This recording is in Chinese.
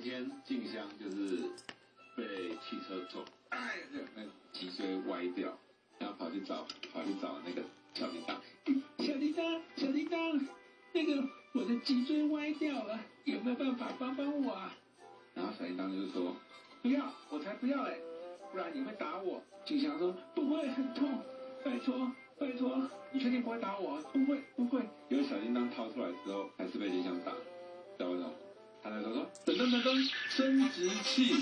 一天静香就是被汽车撞，哎，那脊椎歪掉，然后跑去找跑去找那个小铃铛，小铃铛，小铃铛，那个我的脊椎歪掉了，有没有办法帮帮我啊？然后小铃铛就说不要，我才不要嘞，不然你会打我。静香说不会，很痛，拜托拜托，你确定不会打我？不会不会。因为小叮当掏出来之后，还是被静香打，噔噔噔噔，生殖器。